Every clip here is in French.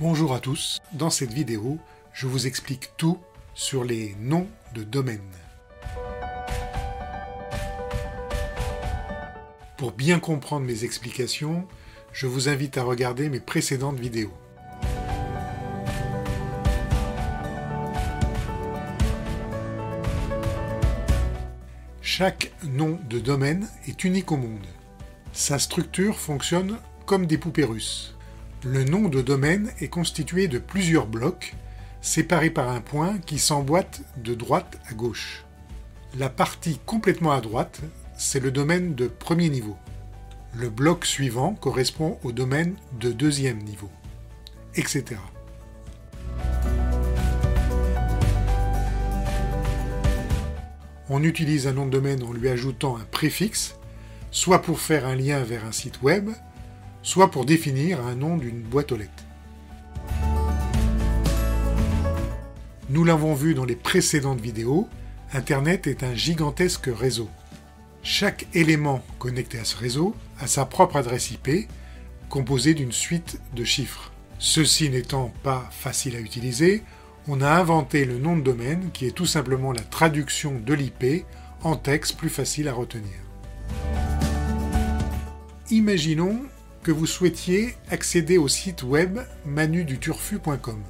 Bonjour à tous, dans cette vidéo, je vous explique tout sur les noms de domaine. Pour bien comprendre mes explications, je vous invite à regarder mes précédentes vidéos. Chaque nom de domaine est unique au monde. Sa structure fonctionne comme des poupées russes. Le nom de domaine est constitué de plusieurs blocs, séparés par un point qui s'emboîte de droite à gauche. La partie complètement à droite, c'est le domaine de premier niveau. Le bloc suivant correspond au domaine de deuxième niveau, etc. On utilise un nom de domaine en lui ajoutant un préfixe, soit pour faire un lien vers un site web, soit pour définir un nom d'une boîte aux lettres. Nous l'avons vu dans les précédentes vidéos, Internet est un gigantesque réseau. Chaque élément connecté à ce réseau a sa propre adresse IP, composée d'une suite de chiffres. Ceci n'étant pas facile à utiliser, on a inventé le nom de domaine qui est tout simplement la traduction de l'IP en texte plus facile à retenir. Imaginons que vous souhaitiez accéder au site web manuduturfu.com.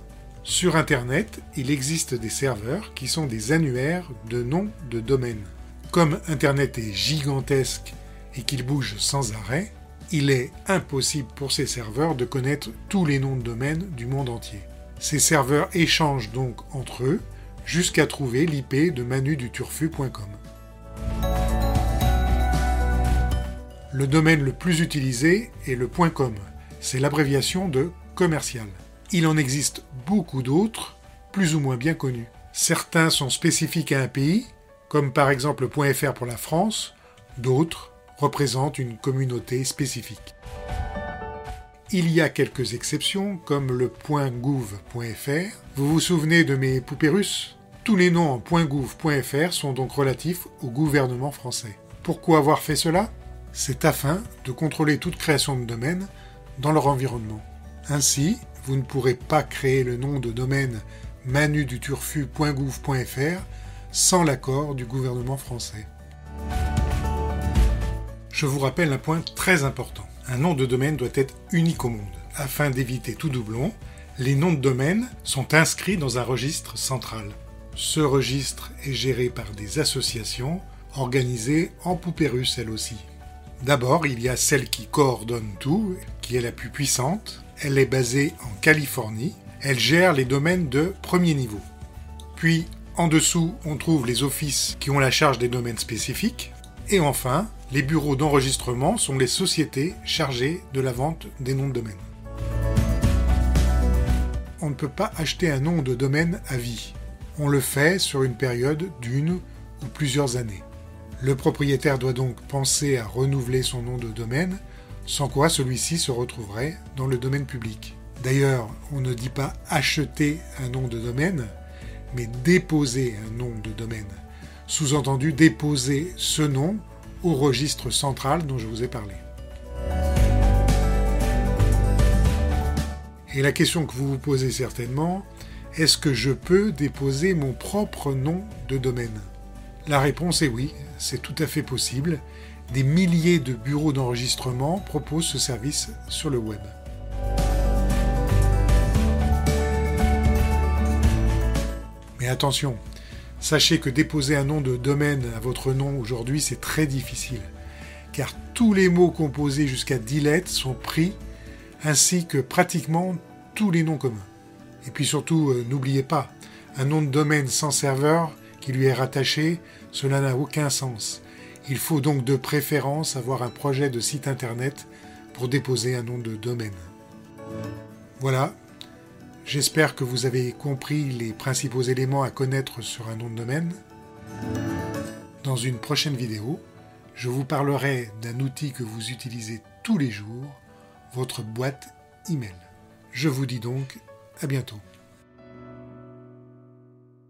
Sur Internet, il existe des serveurs qui sont des annuaires de noms de domaine. Comme Internet est gigantesque et qu'il bouge sans arrêt, il est impossible pour ces serveurs de connaître tous les noms de domaine du monde entier. Ces serveurs échangent donc entre eux jusqu'à trouver l'IP de manuduturfu.com. Le domaine le plus utilisé est le .com. C'est l'abréviation de commercial. Il en existe beaucoup d'autres, plus ou moins bien connus. Certains sont spécifiques à un pays, comme par exemple le .fr pour la France, d'autres représentent une communauté spécifique. Il y a quelques exceptions, comme le .gouv.fr. Vous vous souvenez de mes poupées russes? Tous les noms en .gouv.fr sont donc relatifs au gouvernement français. Pourquoi avoir fait cela? C'est afin de contrôler toute création de domaine dans leur environnement. Ainsi, vous ne pourrez pas créer le nom de domaine manuduturfu.gouv.fr sans l'accord du gouvernement français. Je vous rappelle un point très important. Un nom de domaine doit être unique au monde. Afin d'éviter tout doublon, les noms de domaine sont inscrits dans un registre central. Ce registre est géré par des associations organisées en poupée russe elles aussi. D'abord, il y a celle qui coordonne tout, qui est la plus puissante. Elle est basée en Californie. Elle gère les domaines de premier niveau. Puis, en dessous, on trouve les offices qui ont la charge des domaines spécifiques. Et enfin, les bureaux d'enregistrement sont les sociétés chargées de la vente des noms de domaine. On ne peut pas acheter un nom de domaine à vie. On le fait sur une période d'une ou plusieurs années. Le propriétaire doit donc penser à renouveler son nom de domaine, sans quoi celui-ci se retrouverait dans le domaine public. D'ailleurs, on ne dit pas acheter un nom de domaine, mais déposer un nom de domaine. Sous-entendu, déposer ce nom au registre central dont je vous ai parlé. Et la question que vous vous posez certainement, est-ce que je peux déposer mon propre nom de domaine? La réponse est oui, c'est tout à fait possible. Des milliers de bureaux d'enregistrement proposent ce service sur le web. Mais attention, sachez que déposer un nom de domaine à votre nom aujourd'hui, c'est très difficile, car tous les mots composés jusqu'à 10 lettres sont pris, ainsi que pratiquement tous les noms communs. Et puis surtout, euh, n'oubliez pas, un nom de domaine sans serveur qui lui est rattaché, cela n'a aucun sens. Il faut donc de préférence avoir un projet de site internet pour déposer un nom de domaine. Voilà, j'espère que vous avez compris les principaux éléments à connaître sur un nom de domaine. Dans une prochaine vidéo, je vous parlerai d'un outil que vous utilisez tous les jours, votre boîte email. Je vous dis donc à bientôt.